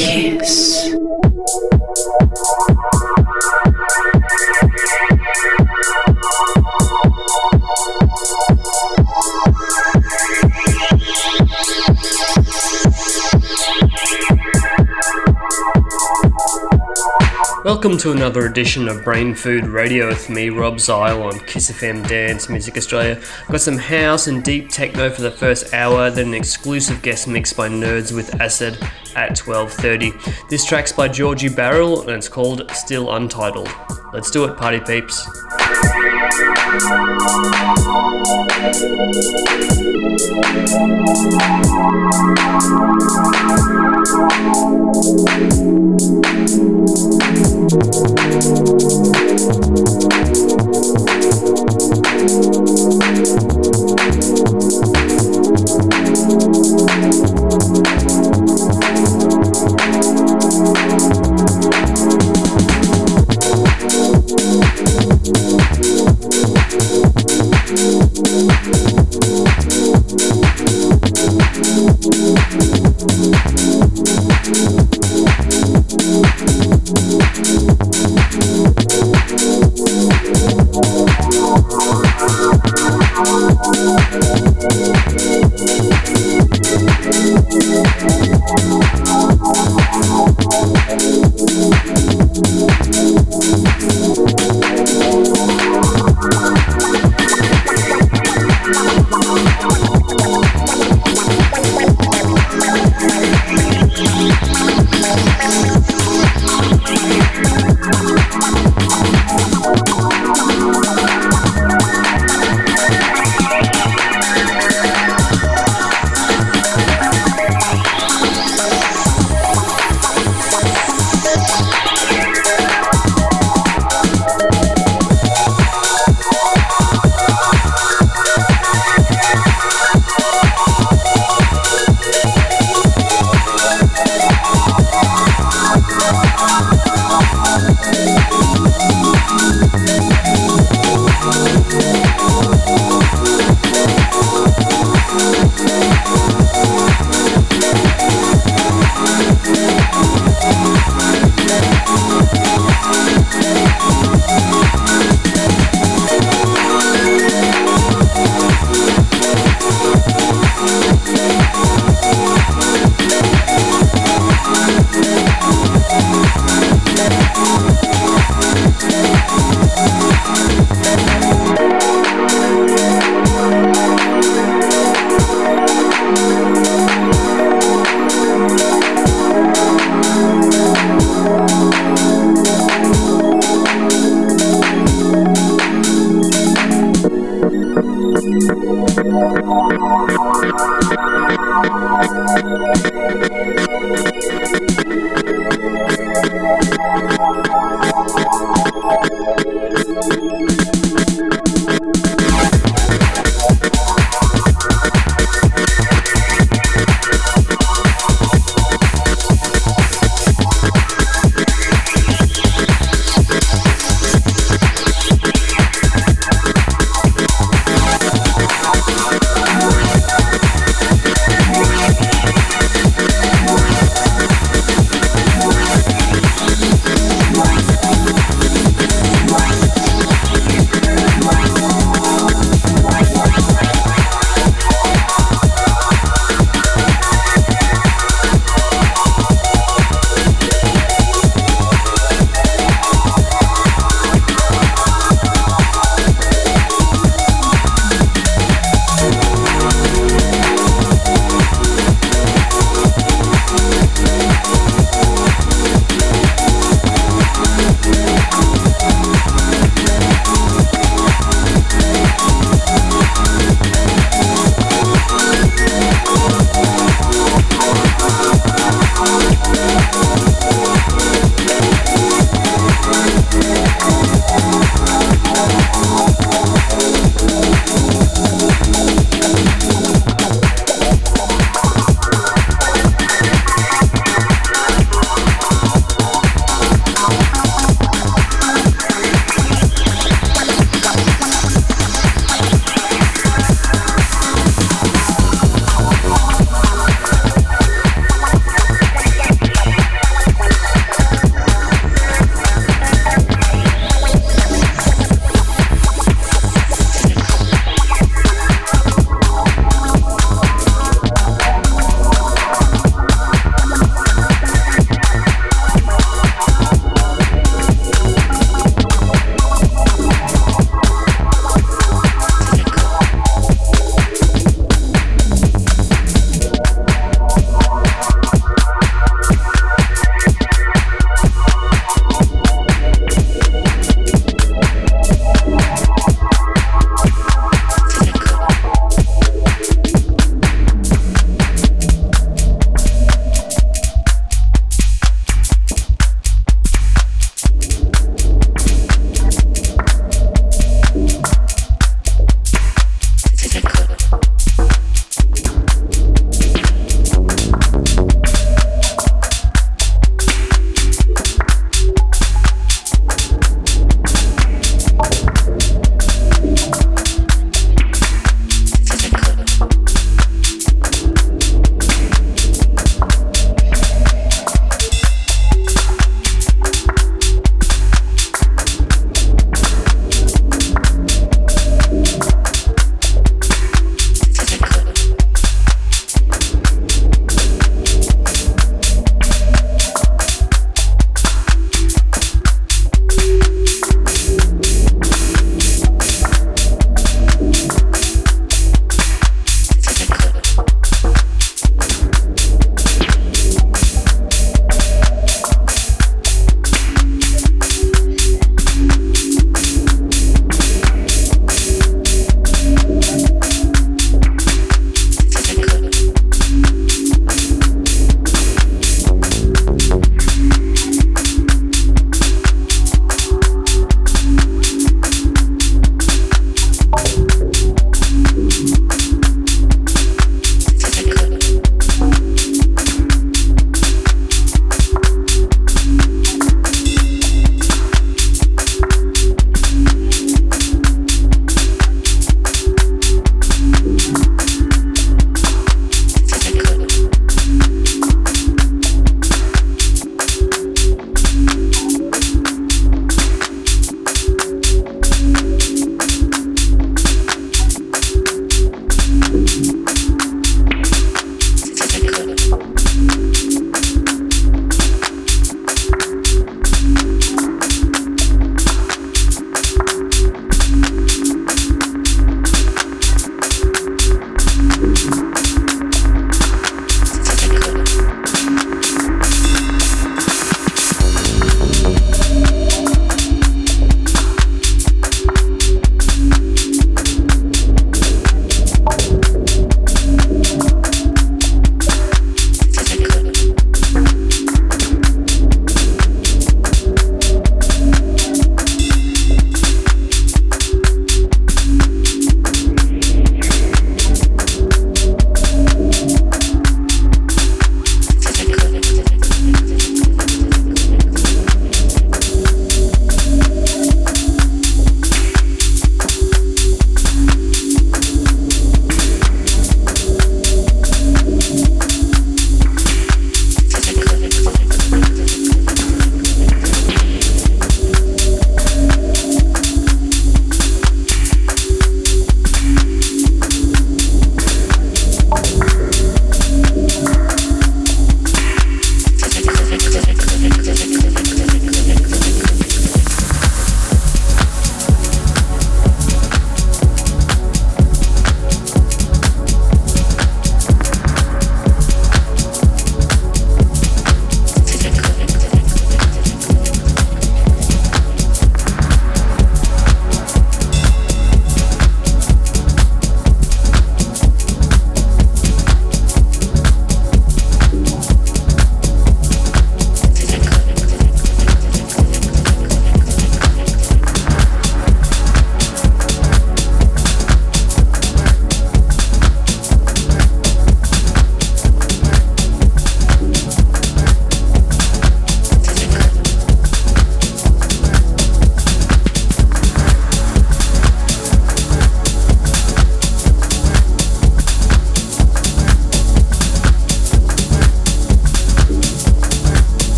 Kiss. Welcome to another edition of Brain Food Radio with me, Rob Zile on Kiss FM Dance Music Australia. Got some house and deep techno for the first hour, then an exclusive guest mix by Nerds with Acid at 12.30. This track's by Georgi Barrel and it's called Still Untitled. Let's do it, party peeps.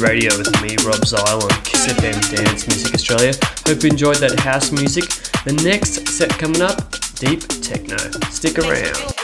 Radio with me, Rob Zile on Kiss FM Dance Music Australia. Hope you enjoyed that house music. The next set coming up, Deep Techno. Stick around.